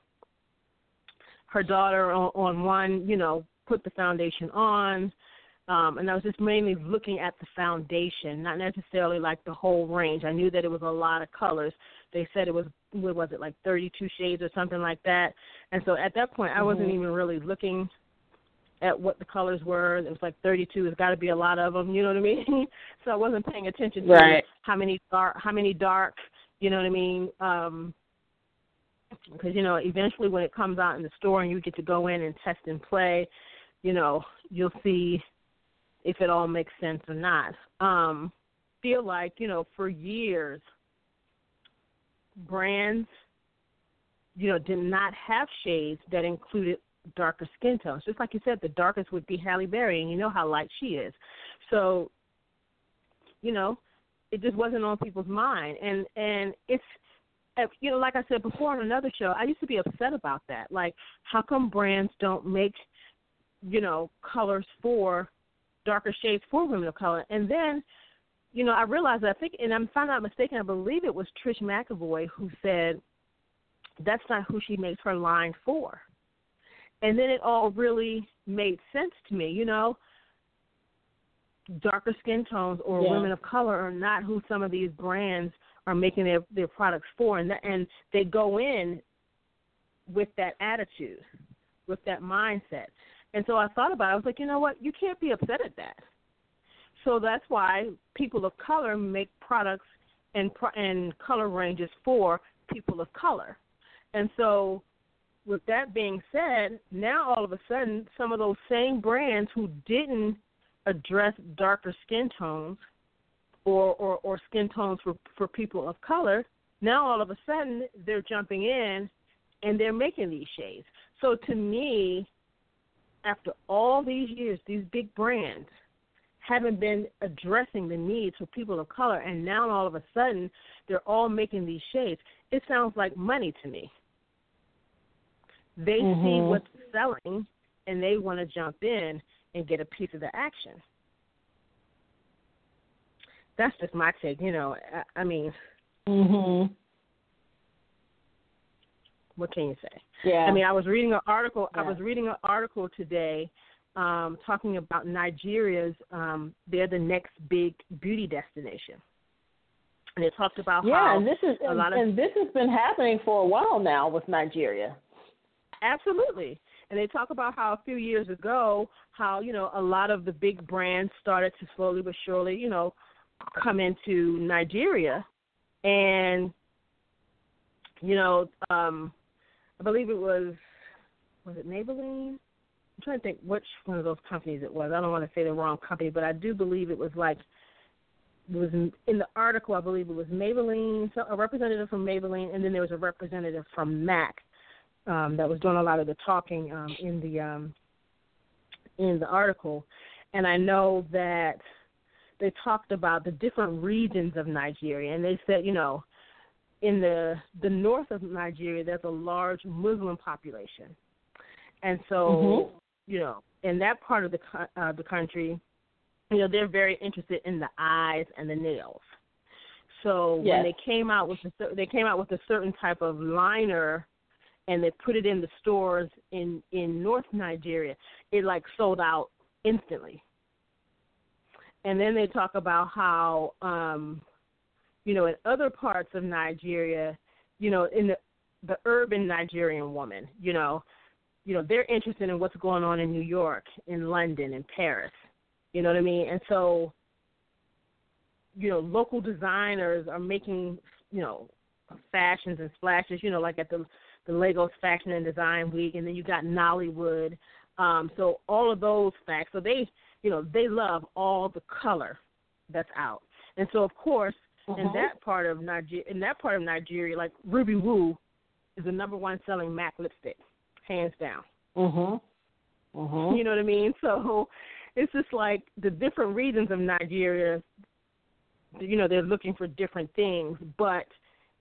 her daughter on, on one, you know, put the foundation on um, and I was just mainly looking at the foundation, not necessarily like the whole range. I knew that it was a lot of colors. They said it was what was it like 32 shades or something like that. And so at that point, I wasn't mm-hmm. even really looking at what the colors were. It was like 32. There's got to be a lot of them. You know what I mean? so I wasn't paying attention to right. how many dark, how many dark. You know what I mean? Um, because you know eventually when it comes out in the store and you get to go in and test and play, you know you'll see if it all makes sense or not. Um, feel like you know for years brands you know did not have shades that included darker skin tones. Just like you said, the darkest would be Halle Berry, and you know how light she is. So, you know, it just wasn't on people's mind, and and it's uh, you know, like I said before on another show, I used to be upset about that. Like, how come brands don't make, you know, colors for darker shades for women of color? And then, you know, I realized I think, and I'm if I'm not mistaken, I believe it was Trish McEvoy who said that's not who she makes her line for. And then it all really made sense to me, you know. Darker skin tones or yeah. women of color are not who some of these brands are making their their products for, and that, and they go in with that attitude, with that mindset. And so I thought about it. I was like, you know what? You can't be upset at that. So that's why people of color make products and and color ranges for people of color. And so, with that being said, now all of a sudden, some of those same brands who didn't address darker skin tones or, or, or skin tones for, for people of color, now all of a sudden they're jumping in and they're making these shades. So to me, after all these years, these big brands haven't been addressing the needs for people of color, and now all of a sudden they're all making these shades. It sounds like money to me. They mm-hmm. see what's selling, and they want to jump in and get a piece of the action that's just my take. You know, I, I mean, mhm. What can you say? Yeah. I mean, I was reading an article. Yeah. I was reading an article today um, talking about Nigeria's. Um, they're the next big beauty destination, and it talked about yeah, how and this is a and, lot of, and this has been happening for a while now with Nigeria. Absolutely. And they talk about how a few years ago, how, you know, a lot of the big brands started to slowly but surely, you know, come into Nigeria, and you know, um, I believe it was was it Maybelline? I'm trying to think which one of those companies it was. I don't want to say the wrong company, but I do believe it was like it was in, the article. I believe it was Maybelline, so a representative from Maybelline, and then there was a representative from MAC um, that was doing a lot of the talking um, in the um, in the article. And I know that they talked about the different regions of Nigeria, and they said, you know, in the the north of Nigeria, there's a large Muslim population, and so mm-hmm. you know, in that part of the uh, the country, you know, they're very interested in the eyes and the nails. So yes. when they came out with the, they came out with a certain type of liner, and they put it in the stores in in North Nigeria, it like sold out instantly and then they talk about how um you know in other parts of Nigeria, you know in the the urban Nigerian woman, you know, you know they're interested in what's going on in New York, in London, in Paris. You know what I mean? And so you know local designers are making you know fashions and splashes, you know, like at the the Lagos Fashion and Design Week, and then you got Nollywood. Um, so all of those facts. So they you know, they love all the color that's out. And so of course mm-hmm. in that part of Nigeria in that part of Nigeria, like Ruby Woo is the number one selling MAC lipstick, hands down. Mhm. Mhm. You know what I mean? So it's just like the different regions of Nigeria you know, they're looking for different things, but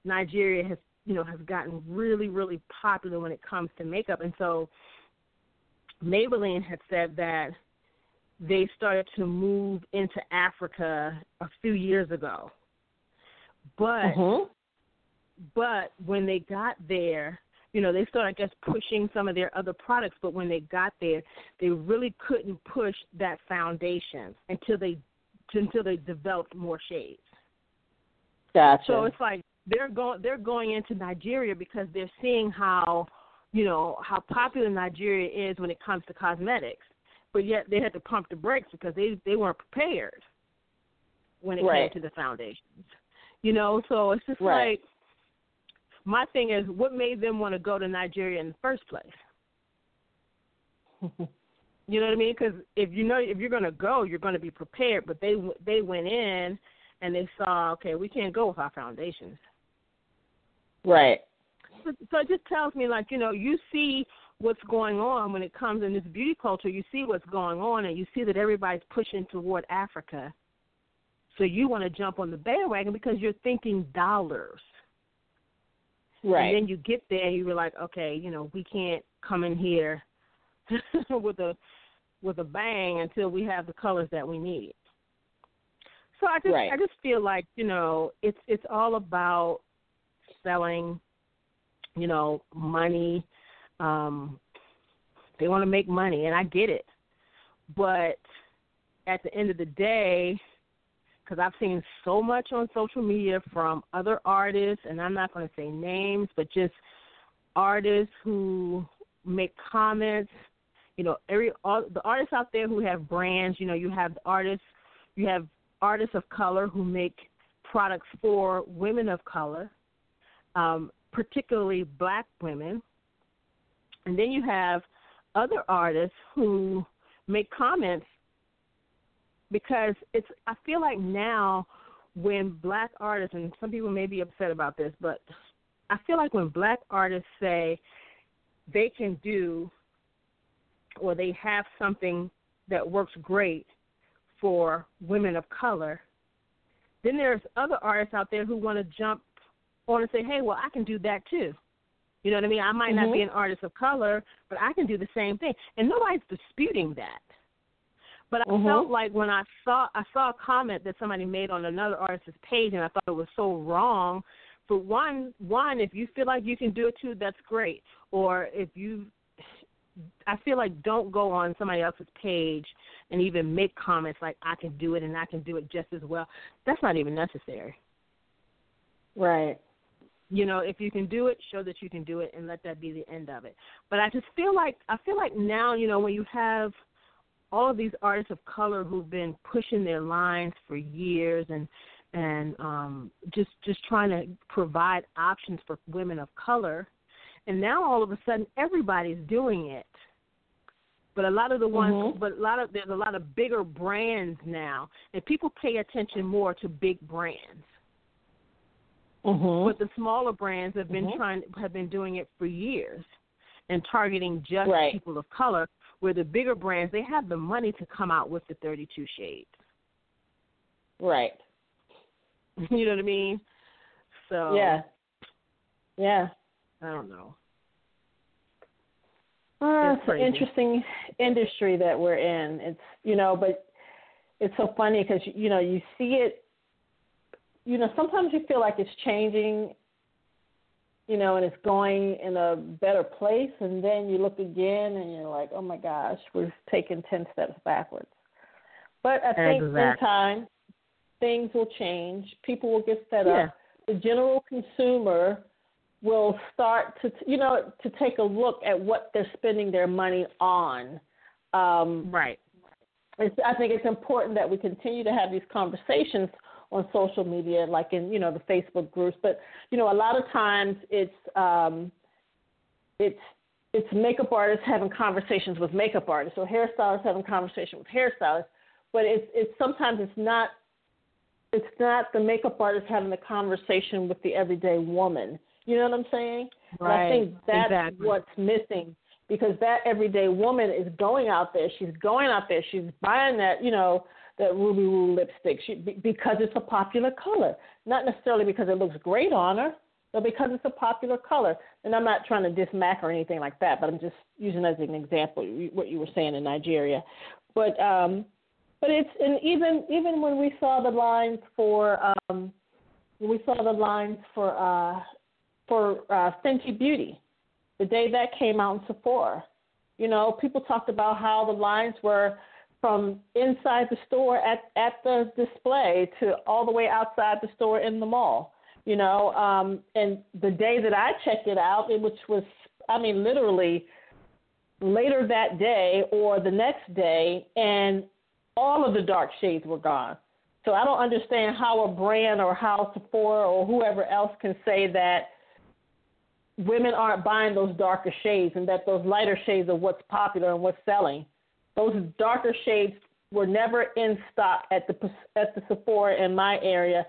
Nigeria has you know, has gotten really, really popular when it comes to makeup. And so Maybelline had said that they started to move into Africa a few years ago. But mm-hmm. but when they got there, you know, they started just pushing some of their other products, but when they got there, they really couldn't push that foundation until they until they developed more shades. Gotcha. So it's like they're going they're going into Nigeria because they're seeing how you know how popular Nigeria is when it comes to cosmetics but yet they had to pump the brakes because they they weren't prepared when it right. came to the foundations. You know, so it's just right. like my thing is what made them want to go to Nigeria in the first place. you know what I mean? Because if you know if you're going to go, you're going to be prepared. But they they went in and they saw, okay, we can't go with our foundations. Right. So, so it just tells me, like you know, you see what's going on when it comes in this beauty culture. You see what's going on, and you see that everybody's pushing toward Africa. So you want to jump on the bandwagon because you're thinking dollars. Right. And then you get there and you're like, okay, you know, we can't come in here with a with a bang until we have the colors that we need. So I just right. I just feel like, you know, it's it's all about selling, you know, money. Um they want to make money and I get it. But at the end of the day, because I've seen so much on social media from other artists, and I'm not going to say names, but just artists who make comments. You know, every all the artists out there who have brands. You know, you have artists, you have artists of color who make products for women of color, um, particularly black women, and then you have other artists who make comments because it's I feel like now when black artists and some people may be upset about this, but I feel like when black artists say they can do or they have something that works great for women of color, then there's other artists out there who want to jump on and say, "Hey, well, I can do that too." You know what I mean? I might mm-hmm. not be an artist of color, but I can do the same thing, and nobody's disputing that. But I mm-hmm. felt like when I saw I saw a comment that somebody made on another artist's page, and I thought it was so wrong. For one, one, if you feel like you can do it too, that's great. Or if you, I feel like don't go on somebody else's page and even make comments like I can do it and I can do it just as well. That's not even necessary. Right. You know, if you can do it, show that you can do it, and let that be the end of it. But I just feel like I feel like now, you know, when you have all of these artists of color who've been pushing their lines for years and and um, just just trying to provide options for women of color, and now all of a sudden everybody's doing it. But a lot of the ones, mm-hmm. but a lot of there's a lot of bigger brands now, and people pay attention more to big brands. Mm-hmm. But the smaller brands have been mm-hmm. trying have been doing it for years, and targeting just right. people of color where the bigger brands they have the money to come out with the 32 shades. Right. you know what I mean? So Yeah. Yeah. I don't know. Uh, it's, it's an interesting industry that we're in. It's you know, but it's so funny because you know you see it. You know, sometimes you feel like it's changing, you know, and it's going in a better place, and then you look again and you're like, oh my gosh, we've taken ten steps backwards. But I think exactly. in time, things will change. People will get fed yeah. up. The general consumer will start to, you know, to take a look at what they're spending their money on. Um, right. It's, I think it's important that we continue to have these conversations on social media, like in you know the Facebook groups. But you know, a lot of times it's um, it's it's makeup artists having conversations with makeup artists, or hairstylists having conversations with hairstylists. But it's it's sometimes it's not it's not the makeup artist having the conversation with the everyday woman. You know what I'm saying? Right. And I think that's exactly. what's missing because that everyday woman is going out there. She's going out there. She's buying that, you know, that Ruby Woo lipstick she, because it's a popular color, not necessarily because it looks great on her, but because it's a popular color. And I'm not trying to diss Mac or anything like that, but I'm just using as an example what you were saying in Nigeria. But um, but it's and even even when we saw the lines for um, when we saw the lines for uh, for uh, Fenty Beauty, the day that came out in Sephora, you know, people talked about how the lines were from inside the store at at the display to all the way outside the store in the mall. You know, um, and the day that I checked it out, it, which was, I mean, literally later that day or the next day, and all of the dark shades were gone. So I don't understand how a brand or how Sephora or whoever else can say that women aren't buying those darker shades and that those lighter shades are what's popular and what's selling. Those darker shades were never in stock at the at the Sephora in my area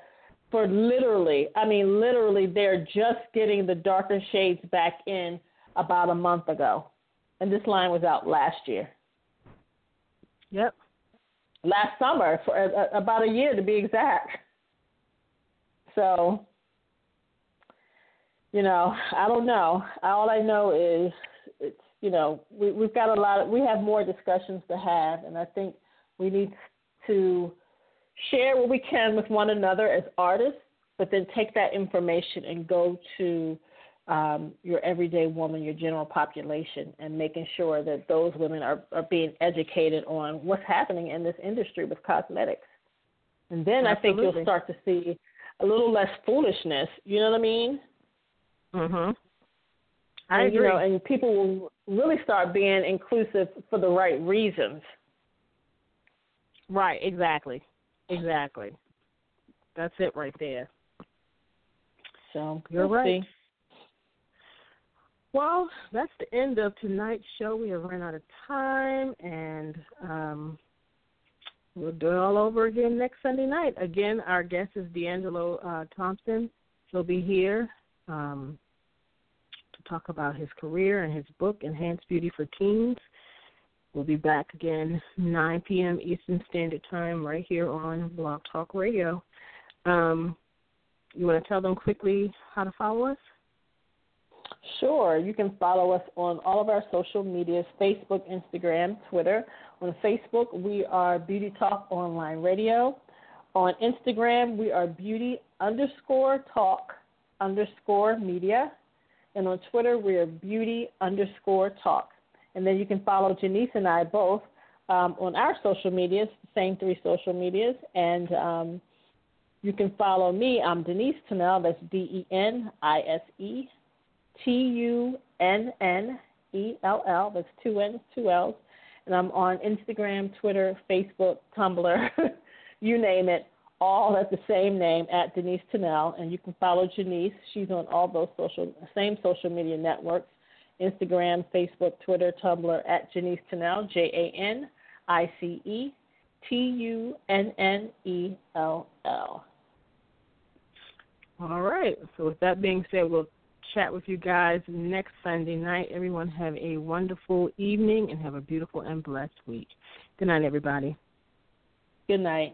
for literally, I mean literally they're just getting the darker shades back in about a month ago. And this line was out last year. Yep last summer for uh, about a year to be exact. So, you know, I don't know. All I know is you know we we've got a lot. Of, we have more discussions to have, and I think we need to share what we can with one another as artists, but then take that information and go to um, your everyday woman, your general population, and making sure that those women are, are being educated on what's happening in this industry with cosmetics. And then Absolutely. I think you'll start to see a little less foolishness. You know what I mean? Mhm. I and, agree. You know, and people will really start being inclusive for the right reasons. Right. Exactly. Exactly. That's it right there. So you're we'll right. See. Well, that's the end of tonight's show. We have run out of time, and um, we'll do it all over again next Sunday night. Again, our guest is D'Angelo uh, Thompson. He'll be here um, talk about his career and his book, Enhanced Beauty for Teens. We'll be back again 9 p.m. Eastern Standard Time right here on Blog Talk Radio. Um, you want to tell them quickly how to follow us? Sure. You can follow us on all of our social medias Facebook, Instagram, Twitter. On Facebook, we are Beauty Talk Online Radio. On Instagram, we are Beauty underscore Talk underscore Media. And on Twitter, we are Beauty underscore Talk. And then you can follow Janice and I both um, on our social medias, the same three social medias. And um, you can follow me. I'm Denise Tunnell. That's D E N I S E T U N N E L L. That's two N's, two L's. And I'm on Instagram, Twitter, Facebook, Tumblr, you name it, all at the same name at Denise Tunnell. And you can follow Janice. She's on all those social same social media networks. Instagram, Facebook, Twitter, Tumblr at Janice Tunnell, J A N I C E T U N N E L L. All right. So with that being said, we'll chat with you guys next Sunday night. Everyone have a wonderful evening and have a beautiful and blessed week. Good night, everybody. Good night.